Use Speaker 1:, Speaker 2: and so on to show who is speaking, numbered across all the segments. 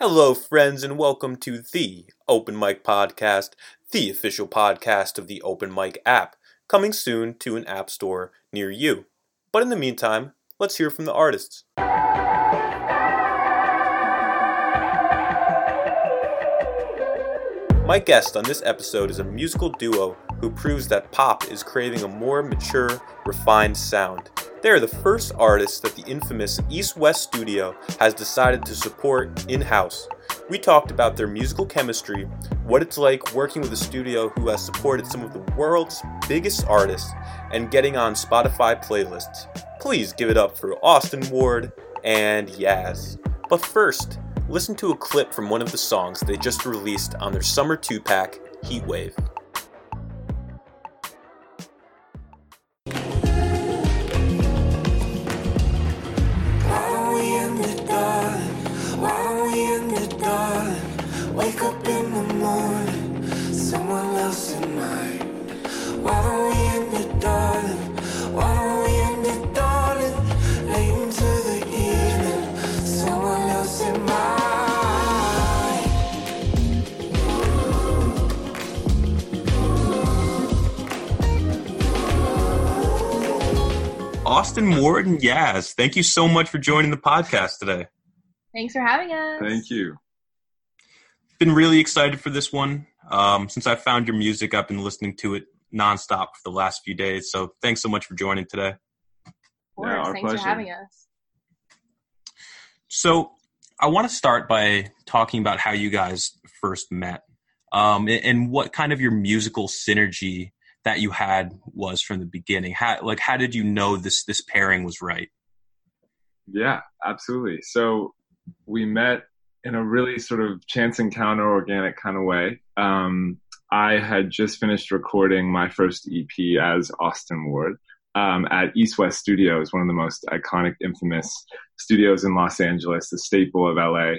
Speaker 1: Hello, friends, and welcome to the Open Mic Podcast, the official podcast of the Open Mic app, coming soon to an app store near you. But in the meantime, let's hear from the artists. My guest on this episode is a musical duo who proves that pop is craving a more mature, refined sound. They are the first artists that the infamous East West Studio has decided to support in house. We talked about their musical chemistry, what it's like working with a studio who has supported some of the world's biggest artists, and getting on Spotify playlists. Please give it up for Austin Ward and Yaz. But first, listen to a clip from one of the songs they just released on their summer two pack, Heatwave. Austin Ward and Yaz, thank you so much for joining the podcast today.
Speaker 2: Thanks for having us.
Speaker 3: Thank you.
Speaker 1: Been really excited for this one. Um, since I found your music, I've been listening to it nonstop for the last few days. So thanks so much for joining today.
Speaker 2: Of course. Yeah, thanks pleasure. for having us.
Speaker 1: So I want to start by talking about how you guys first met um, and what kind of your musical synergy that you had was from the beginning? How like how did you know this this pairing was right?
Speaker 3: Yeah, absolutely. So we met in a really sort of chance encounter, organic kind of way. Um, I had just finished recording my first EP as Austin Ward um, at East West Studios, one of the most iconic, infamous studios in Los Angeles, the staple of LA.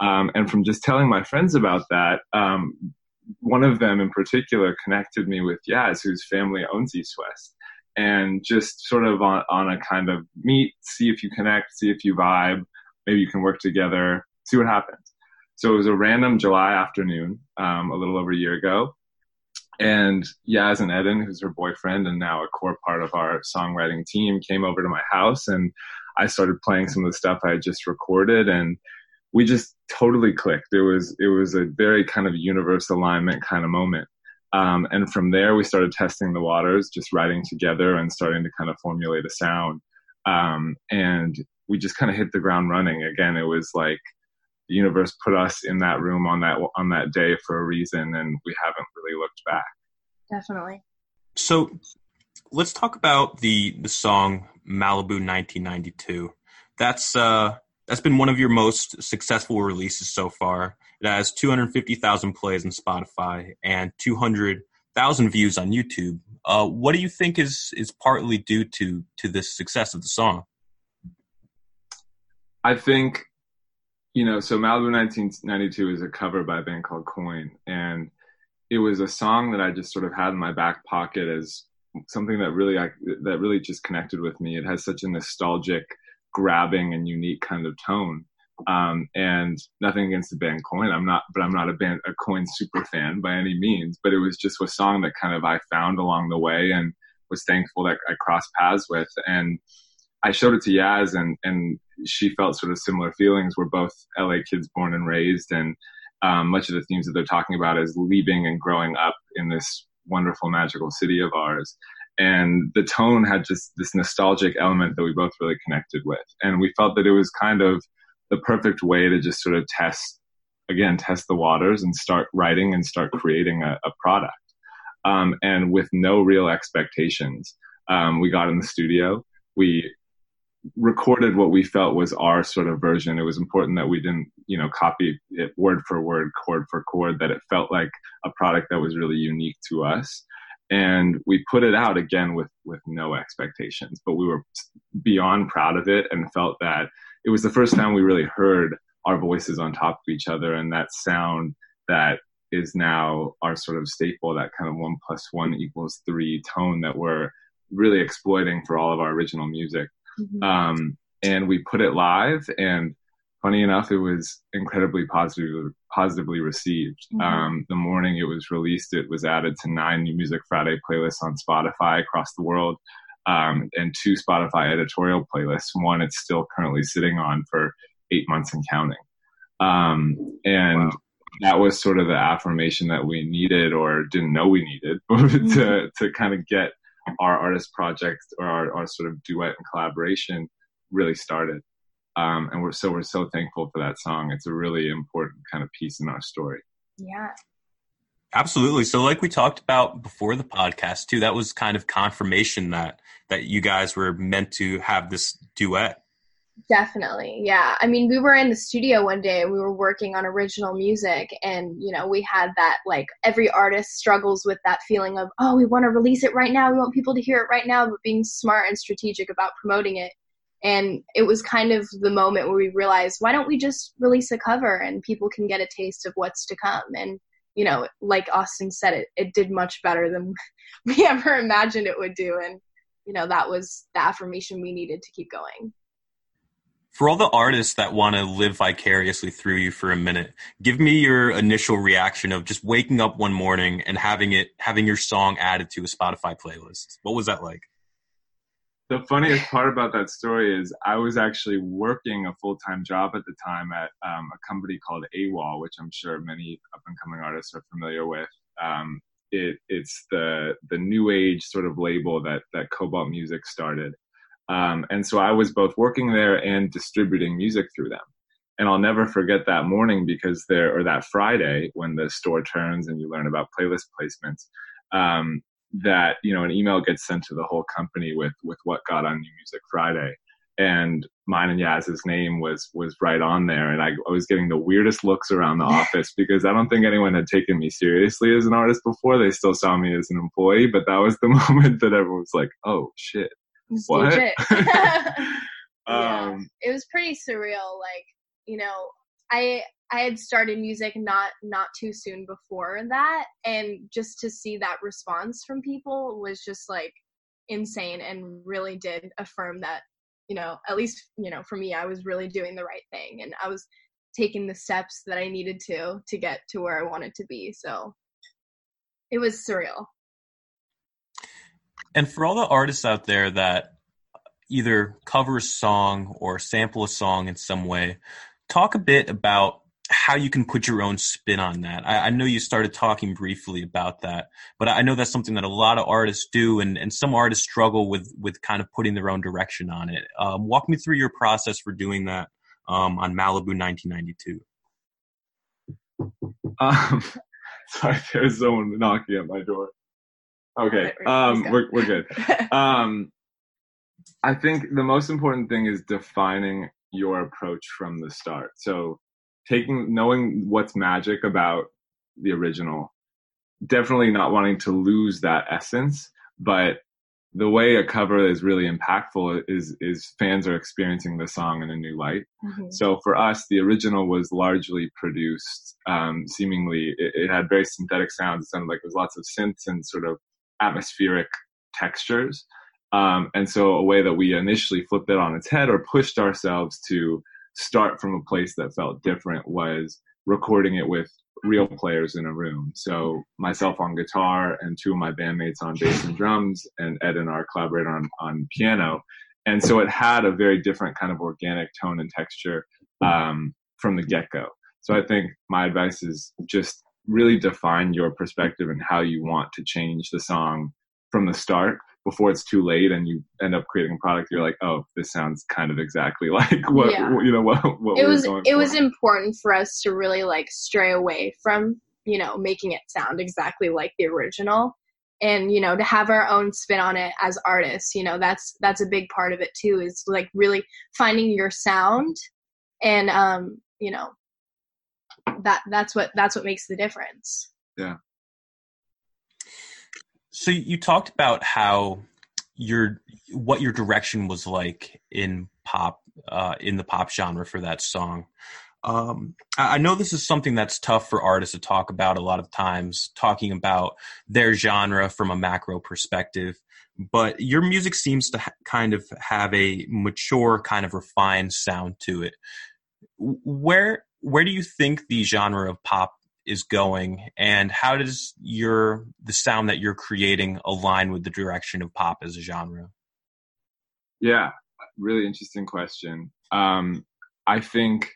Speaker 3: Um, and from just telling my friends about that, um, one of them in particular connected me with Yaz, whose family owns East West. And just sort of on, on a kind of meet, see if you connect, see if you vibe, maybe you can work together, see what happens. So it was a random July afternoon, um, a little over a year ago. And Yaz and Eden, who's her boyfriend and now a core part of our songwriting team, came over to my house and I started playing some of the stuff I had just recorded. And we just totally clicked. It was it was a very kind of universe alignment kind of moment. Um, and from there, we started testing the waters, just writing together and starting to kind of formulate a sound. Um, and we just kind of hit the ground running. Again, it was like the universe put us in that room on that on that day for a reason, and we haven't really looked back.
Speaker 2: Definitely.
Speaker 1: So, let's talk about the the song Malibu 1992. That's uh, that's been one of your most successful releases so far. It has 250,000 plays on Spotify and 200,000 views on YouTube. Uh, what do you think is is partly due to to this success of the song?
Speaker 3: I think, you know, so Malibu 1992 is a cover by a band called Coin, and it was a song that I just sort of had in my back pocket as something that really I, that really just connected with me. It has such a nostalgic grabbing and unique kind of tone. Um, and nothing against the band Coin. I'm not, but I'm not a band, a Coin super fan by any means. But it was just a song that kind of I found along the way and was thankful that I crossed paths with. And I showed it to Yaz, and and she felt sort of similar feelings. We're both LA kids, born and raised, and um, much of the themes that they're talking about is leaving and growing up in this wonderful, magical city of ours and the tone had just this nostalgic element that we both really connected with. And we felt that it was kind of the perfect way to just sort of test again test the waters and start writing and start creating a, a product. Um, and with no real expectations um, we got in the studio. We recorded what we felt was our sort of version. It was important that we didn't you know copy it word for word chord for chord that it felt like a product that was really unique to us and we put it out again with with no expectations but we were beyond proud of it and felt that it was the first time we really heard our voices on top of each other and that sound that is now our sort of staple that kind of one plus one equals three tone that we're really exploiting for all of our original music mm-hmm. um, and we put it live and funny enough, it was incredibly positively positively received. Mm-hmm. Um, the morning it was released, it was added to nine New Music Friday playlists on Spotify across the world, um, and two Spotify editorial playlists. One it's still currently sitting on for eight months and counting. Um, and wow. that was sort of the affirmation that we needed or didn't know we needed mm-hmm. to to kind of get our artist project or our, our sort of duet and collaboration really started. Um, and we're so we're so thankful for that song. It's a really important kind of piece in our story.
Speaker 2: Yeah.
Speaker 1: Absolutely. So like we talked about before the podcast too, that was kind of confirmation that that you guys were meant to have this duet.
Speaker 2: Definitely. Yeah. I mean, we were in the studio one day and we were working on original music and, you know, we had that like every artist struggles with that feeling of, oh, we want to release it right now. We want people to hear it right now, but being smart and strategic about promoting it and it was kind of the moment where we realized why don't we just release a cover and people can get a taste of what's to come? And you know like austin said it it did much better than we ever imagined it would do. And you know that was the affirmation we needed to keep going.
Speaker 1: For all the artists that want to live vicariously through you for a minute give me your initial reaction of just waking up one morning and having it having your song added to a spotify playlist. What was that like
Speaker 3: the funniest part about that story is I was actually working a full time job at the time at um, a company called AWAL, which I'm sure many up and coming artists are familiar with. Um, it, it's the the new age sort of label that that Kobalt Music started, um, and so I was both working there and distributing music through them. And I'll never forget that morning because there, or that Friday when the store turns and you learn about playlist placements. Um, that you know an email gets sent to the whole company with with what got on New Music Friday, and mine and Yaz's name was was right on there, and I, I was getting the weirdest looks around the office because I don't think anyone had taken me seriously as an artist before. They still saw me as an employee, but that was the moment that everyone was like, "Oh shit, what?"
Speaker 2: yeah, um, it was pretty surreal. Like you know, I I had started music not not too soon before that, and just to see that response from people was just like insane, and really did affirm that you know at least you know for me I was really doing the right thing, and I was taking the steps that I needed to to get to where I wanted to be. So it was surreal.
Speaker 1: And for all the artists out there that either cover a song or sample a song in some way, talk a bit about how you can put your own spin on that. I, I, know you started talking briefly about that, but I know that's something that a lot of artists do, and, and some artists struggle with with kind of putting their own direction on it. Um, walk me through your process for doing that um, on Malibu 1992. Um,
Speaker 3: sorry, there's someone knocking at my door. Okay, um, we're we're good. Um, I think the most important thing is defining your approach from the start. So taking knowing what's magic about the original definitely not wanting to lose that essence but the way a cover is really impactful is is fans are experiencing the song in a new light. Mm-hmm. So for us, the original was largely produced. Um, seemingly, it, it, had very synthetic sounds. It sounded like there was lots of synths and sort of atmospheric textures. Um, and so a way that we initially flipped it on its head or pushed ourselves to start from a place that felt different was recording it with real players in a room. So myself on guitar and two of my bandmates on bass and drums and Ed and our collaborator on, on piano. And so it had a very different kind of organic tone and texture um, from the get go. So I think my advice is just really define your perspective and how you want to change the song from the start before it's too late and you end up creating a product you're like oh this sounds kind of exactly like what yeah. you know what, what
Speaker 2: it was it for. was important for us to really like stray away from you know making it sound exactly like the original and you know to have our own spin on it as artists you know that's that's a big part of it too is like really finding your sound and um you know that that's what that's what makes the difference
Speaker 3: yeah
Speaker 1: so you talked about how your what your direction was like in pop uh, in the pop genre for that song. Um, I know this is something that's tough for artists to talk about a lot of times, talking about their genre from a macro perspective. But your music seems to ha- kind of have a mature, kind of refined sound to it. where where do you think the genre of pop is going and how does your the sound that you're creating align with the direction of pop as a genre?
Speaker 3: Yeah really interesting question. Um, i think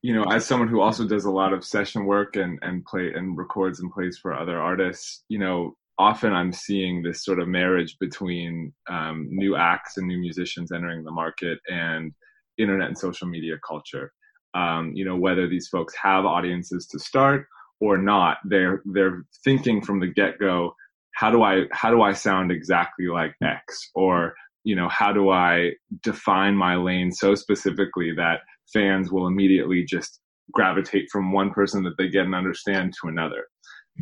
Speaker 3: you know as someone who also does a lot of session work and and play and records and plays for other artists you know often i'm seeing this sort of marriage between um, new acts and new musicians entering the market and internet and social media culture um, you know whether these folks have audiences to start or not. They're they're thinking from the get-go how do i how do i sound exactly like x? Or you know how do i define my lane so specifically that fans will immediately just gravitate from one person that they get and understand to another?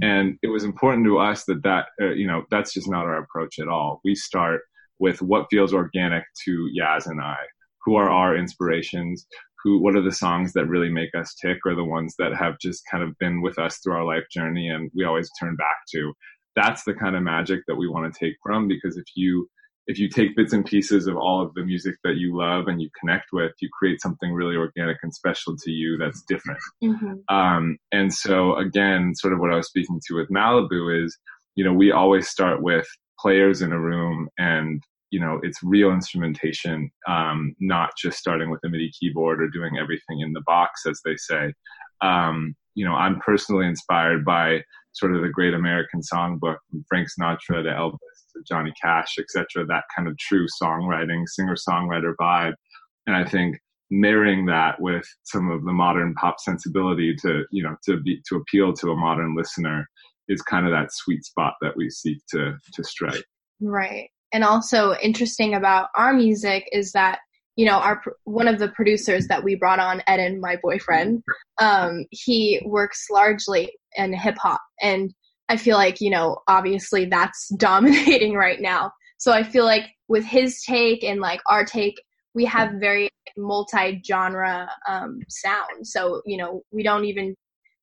Speaker 3: And it was important to us that that uh, you know that's just not our approach at all. We start with what feels organic to yaz and i who are our inspirations who what are the songs that really make us tick or the ones that have just kind of been with us through our life journey and we always turn back to that's the kind of magic that we want to take from because if you if you take bits and pieces of all of the music that you love and you connect with you create something really organic and special to you that's different mm-hmm. um, and so again sort of what i was speaking to with malibu is you know we always start with players in a room and you know it's real instrumentation um, not just starting with a midi keyboard or doing everything in the box as they say. Um, you know i'm personally inspired by sort of the great american songbook from frank sinatra to elvis to johnny cash etc that kind of true songwriting singer songwriter vibe. And i think marrying that with some of the modern pop sensibility to you know to be to appeal to a modern listener is kind of that sweet spot that we seek to to strike.
Speaker 2: Right and also interesting about our music is that you know our one of the producers that we brought on eden my boyfriend um, he works largely in hip hop. And i feel like you know obviously that's dominating right now. So i feel like with his take and like our take we have very multi-genre um, sound. So you know we don't even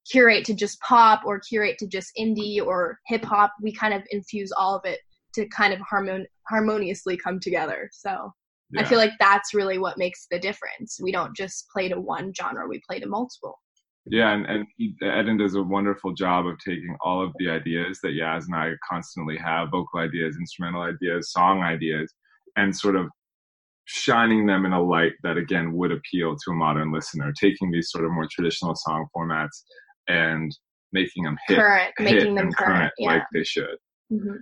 Speaker 2: curate to just pop or curate to just indie or hip hop. We kind of infuse all of it to kind of harmon- harmoniously come together. So yeah. I feel like that's really what makes the difference. We don't just play to one genre, we play to multiple.
Speaker 3: Yeah, and, and he, Eden does a wonderful job of taking all of the ideas that Yaz and I constantly have vocal ideas, instrumental ideas, song ideas and sort of shining them in a light that, again, would appeal to a modern listener, taking these sort of more traditional song formats and making them hit,
Speaker 2: current,
Speaker 3: hit
Speaker 2: making them current,
Speaker 3: current
Speaker 2: yeah.
Speaker 3: like they should. Mm-hmm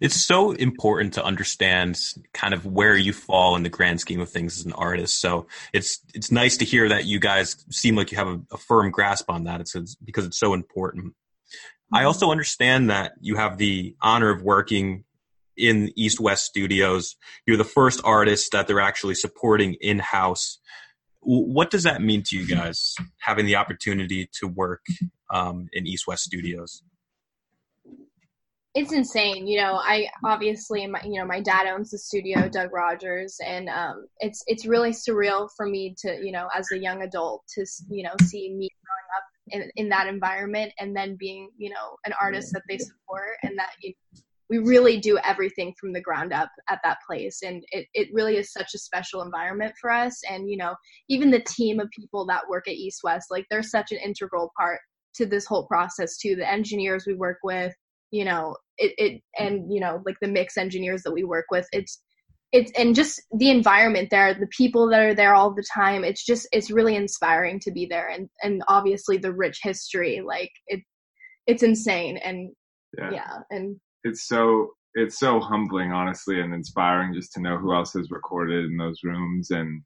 Speaker 1: it's so important to understand kind of where you fall in the grand scheme of things as an artist. So it's it's nice to hear that you guys seem like you have a, a firm grasp on that. It's, it's, because it's so important. I mm-hmm. also understand that you have the honor of working in East West Studios. You're the first artist that they're actually supporting in house. What does that mean to you guys having the opportunity to work um, in East West Studios?
Speaker 2: It's insane you know i obviously my you know my dad owns the studio doug rogers and um, it's it's really surreal for me to you know as a young adult to you know see me growing up in, in that environment and then being you know an artist that they support and that you we really do everything from the ground up at that place. And it, it really is such a special environment for us. And you know even the team of people that work at east west like they're such an integral part to this whole process too. The engineers we work with you know it, it mm. and you know like the mix engineers that we work with it's it's and just the environment there the people that are there all the time it's just it's really inspiring to be there. And and obviously the rich history like it it's insane. And yeah, yeah and
Speaker 3: it's so it's so humbling honestly and inspiring just to know who else has recorded in those rooms and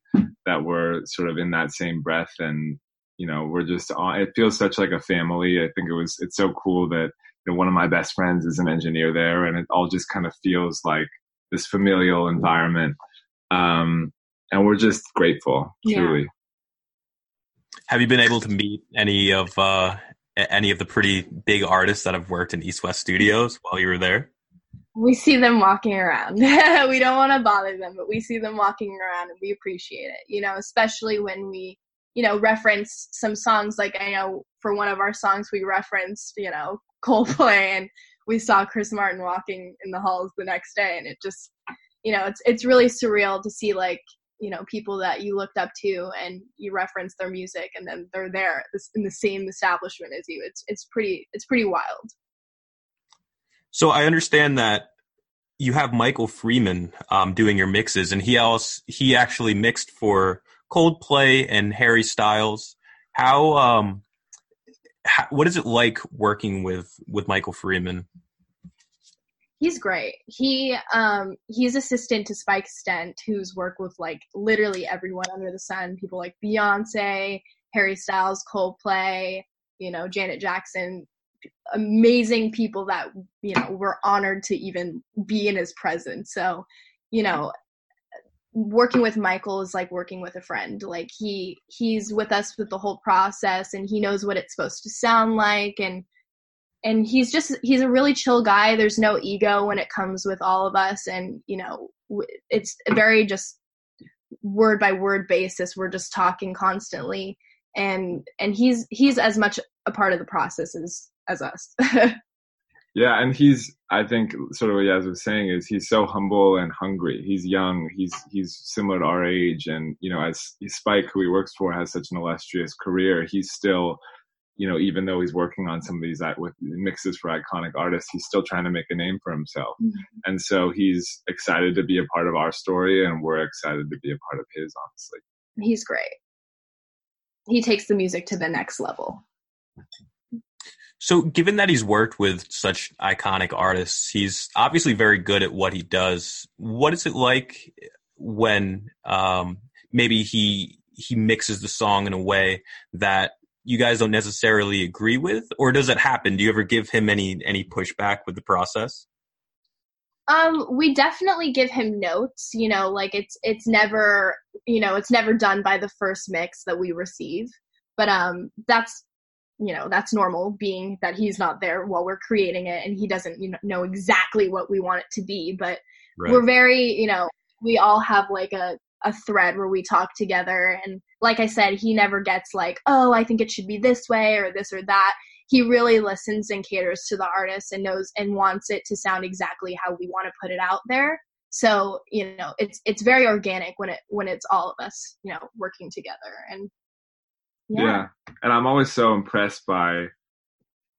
Speaker 3: that we're sort of in that same breath. And you know we're just it feels such like a family. I think it was it's so cool that you know, one of my best friends is an engineer there, and it all just kind of feels like this familial environment. Um, and we're just grateful, truly. Yeah.
Speaker 1: Have you been able to meet any of uh, any of the pretty big artists that have worked in East West Studios while you were there?
Speaker 2: We see them walking around. we don't want to bother them, but we see them walking around and we appreciate it. You know, especially when we, you know, reference some songs. Like I know for one of our songs, we referenced, you know, Coldplay and we saw Chris Martin walking in the halls the next day. And it just you know it's it's really surreal to see like you know people that you looked up to and you reference their music and then they're there in the same establishment as you. It's it's pretty it's pretty wild.
Speaker 1: So i understand that you have michael freeman um, doing your mixes and he else he actually mixed for coldplay and harry styles how um how, what is it like working with with michael freeman
Speaker 2: he's great. He um he's assistant to Spike Stent, who's worked with like literally everyone under the sun. People like Beyonce, Harry Styles, Coldplay, you know, Janet Jackson. Amazing people that you know we're honored to even be in his presence. So, you know, working with Michael is like working with a friend. Like he he's with us with the whole process, and he knows what it's supposed to sound like, and and he's just he's a really chill guy. There's no ego when it comes with all of us. And you know it's very just word by word basis. We're just talking constantly. And and he's he's as much a part of the process as as us
Speaker 3: yeah and he's i think sort of what Yaz was saying is he's so humble and hungry he's young he's he's similar to our age and you know as spike who he works for has such an illustrious career he's still you know, even though he's working on some of these with mixes for iconic artists, he's still trying to make a name for himself. Mm-hmm. And so he's excited to be a part of our story, and we're excited to be a part of his. Honestly,
Speaker 2: he's great. He takes the music to the next level.
Speaker 1: So, given that he's worked with such iconic artists, he's obviously very good at what he does. What is it like when um, maybe he he mixes the song in a way that you guys don't necessarily agree with, or does it happen? Do you ever give him any any pushback with the process?
Speaker 2: Um, we definitely give him notes. You know, like it's it's never you know it's never done by the first mix that we receive, but um, that's you know that's normal being that he's not there while we're creating it and he doesn't you know, know exactly what we want it to be. But right. we're very you know we all have like a a thread where we talk together. And like i said he never gets like oh i think it should be this way or this or that. He really listens and caters to the artist and knows and wants it to sound exactly how we want to put it out there. So you know it's it's very organic when it when it's all of us you know working together. And
Speaker 3: yeah, yeah. and i'm always so impressed by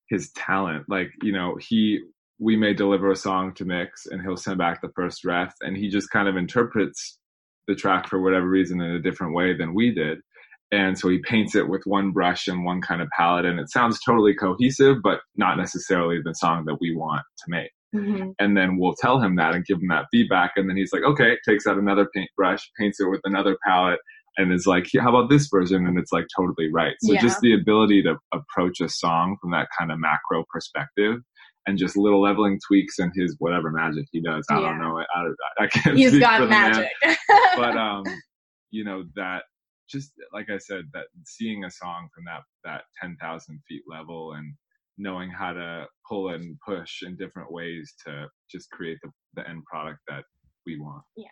Speaker 3: his talent like you know he we may deliver a song to mix and he'll send back the first draft and he just kind of interprets the track for whatever reason in a different way than we did. And so he paints it with one brush and one kind of palette, and it sounds totally cohesive, but not necessarily the song that we want to make. Mm-hmm. And then we'll tell him that and give him that feedback. And then he's like, okay, takes out another paintbrush, paints it with another palette, and is like, how about this version? And it's like totally right. So yeah. just the ability to approach a song from that kind of macro perspective and just little leveling tweaks and his whatever magic he does. I yeah. don't know. I, I can't.
Speaker 2: He's got magic.
Speaker 3: but um, you know that just like I said, that seeing a song from that that ten thousand feet level and knowing how to pull and push in different ways to just create the, the end product that we want.
Speaker 2: Yeah.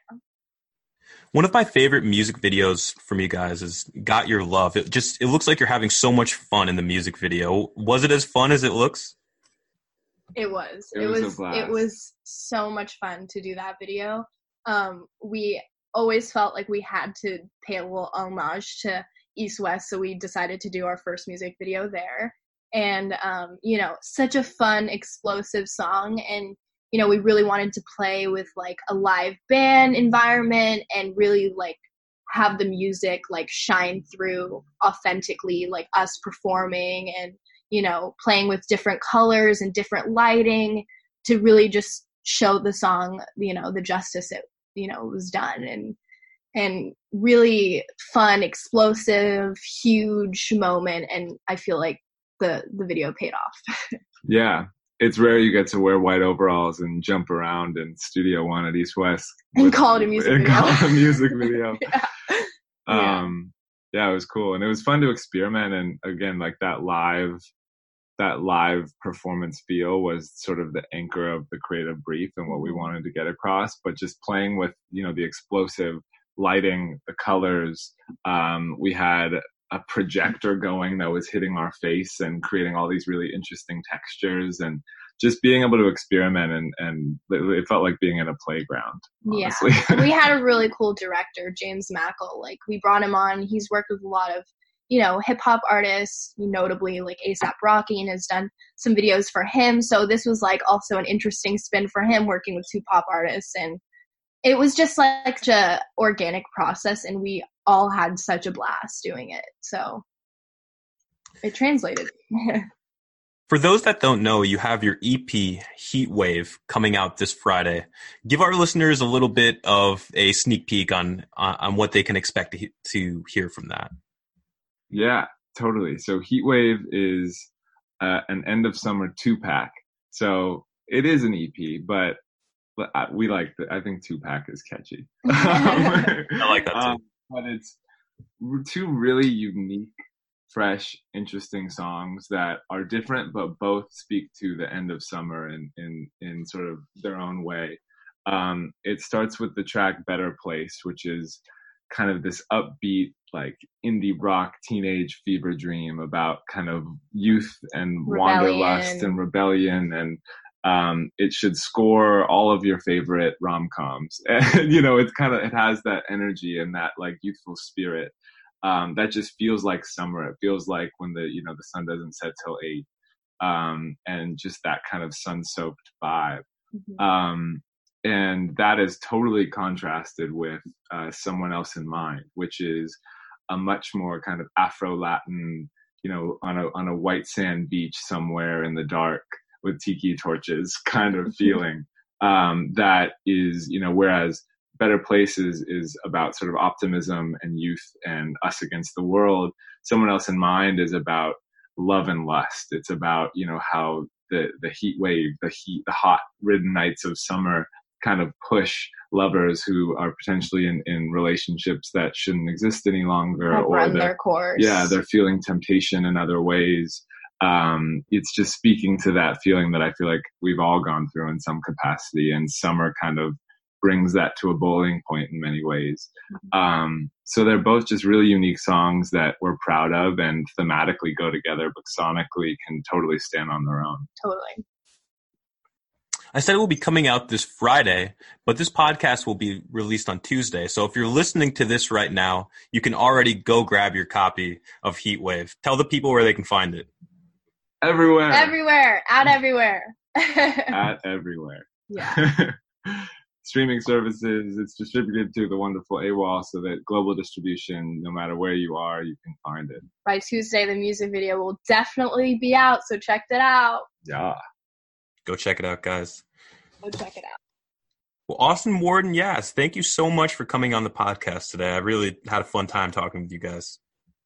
Speaker 1: One of my favorite music videos from you guys is "Got Your Love." It just it looks like you're having so much fun in the music video. Was it as fun as it looks?
Speaker 2: It was. It, it was. was it was so much fun to do that video. Um, we always felt like we had to pay a little homage to East West, so we decided to do our first music video there. And um, you know, such a fun, explosive song, and you know, we really wanted to play with like a live band environment and really like have the music like shine through authentically, like us performing and you know, playing with different colors and different lighting to really just show the song, you know, the justice it, you know, was done and and really fun, explosive, huge moment and I feel like the the video paid off.
Speaker 3: yeah. It's rare you get to wear white overalls and jump around in Studio One at East West
Speaker 2: and call it a music
Speaker 3: and
Speaker 2: video.
Speaker 3: call it a music video. yeah. Um, yeah, it was cool, and it was fun to experiment. And again, like that live that live performance feel was sort of the anchor of the creative brief and what we mm-hmm. wanted to get across but just playing with you know the explosive lighting the colors um, we had a projector going that was hitting our face and creating all these really interesting textures and just being able to experiment and and it felt like being in a playground. Honestly.
Speaker 2: Yeah, we had a really cool director, James Mackle. Like we brought him on. He's worked with a lot of you know hip hop artists, notably like ASAP Rocky, and has done some videos for him. So this was like also an interesting spin for him working with two pop artists and. It was just like a organic process, and we all had such a blast doing it. So it translated.
Speaker 1: For those that don't know, you have your EP Heat Wave coming out this Friday. Give our listeners a little bit of a sneak peek on on what they can expect to, to hear from that.
Speaker 3: Yeah, totally. So Heat Wave is uh, an end of summer two pack. So it is an EP, but we like the, I think two pack is catchy.
Speaker 1: I like that too. Um,
Speaker 3: but it's two really unique fresh, interesting songs that are different, but both speak to the end of summer in in in sort of their own way. Um, it starts with the track "Better Place," which is kind of this upbeat, like indie rock teenage fever dream about kind of youth and rebellion. wanderlust and rebellion and um, it should score all of your favorite rom-coms you know it kind of it has that energy and that like youthful spirit um, that just feels like summer. It feels like when the you know the sun doesn't set till eight, um, and just that kind of sun-soaked vibe. Mm-hmm. Um, and that is totally contrasted with uh, someone else in mind, which is a much more kind of Afro-Latin, you know, on a on a white sand beach somewhere in the dark with tiki torches kind of feeling. Um, that is, you know, whereas Better Places is about sort of optimism and youth and us against the world. Someone else in mind is about love and lust. It's about, you know, how the, the heat wave, the heat, the hot ridden nights of summer kind of push lovers who are potentially in, in relationships that shouldn't exist any longer
Speaker 2: Have or their course.
Speaker 3: Yeah, they're feeling temptation in other ways. Um, it's just speaking to that feeling that I feel like we've all gone through in some capacity and summer kind of brings that to a boiling point in many ways. Mm-hmm. Um, so they're both just really unique songs that we're proud of and thematically go together, but sonically can totally stand on their own.
Speaker 2: Totally.
Speaker 1: I said it will be coming out this Friday, but this podcast will be released on Tuesday. So if you're listening to this right now, you can already go grab your copy of Heatwave. Tell the people where they can find it.
Speaker 3: Everywhere.
Speaker 2: Everywhere. At mm. everywhere.
Speaker 3: At everywhere.
Speaker 2: Yeah.
Speaker 3: streaming services. It's distributed to the wonderful AWAL so that global distribution, no matter where you are, you can find it.
Speaker 2: By Tuesday, the music video will definitely be out, so check it out.
Speaker 3: Yeah.
Speaker 1: Go check it out, guys.
Speaker 2: Go check it out.
Speaker 1: Well, Austin Ward and Yaz, thank you so much for coming on the podcast today. I really had a fun time talking with you guys.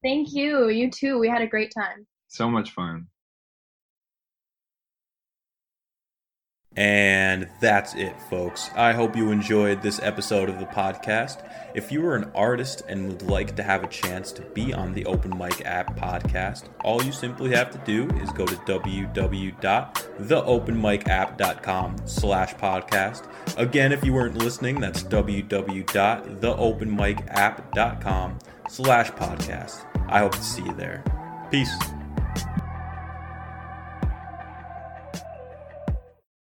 Speaker 2: Thank you. You too. We had a great time.
Speaker 3: So much fun.
Speaker 1: And that's it, folks. I hope you enjoyed this episode of the podcast. If you are an artist and would like to have a chance to be on the Open Mic app podcast, all you simply have to do is go to www.theopenmicapp.com slash podcast. Again, if you weren't listening, that's www.theopenmicapp.com slash podcast. I hope to see you there. Peace.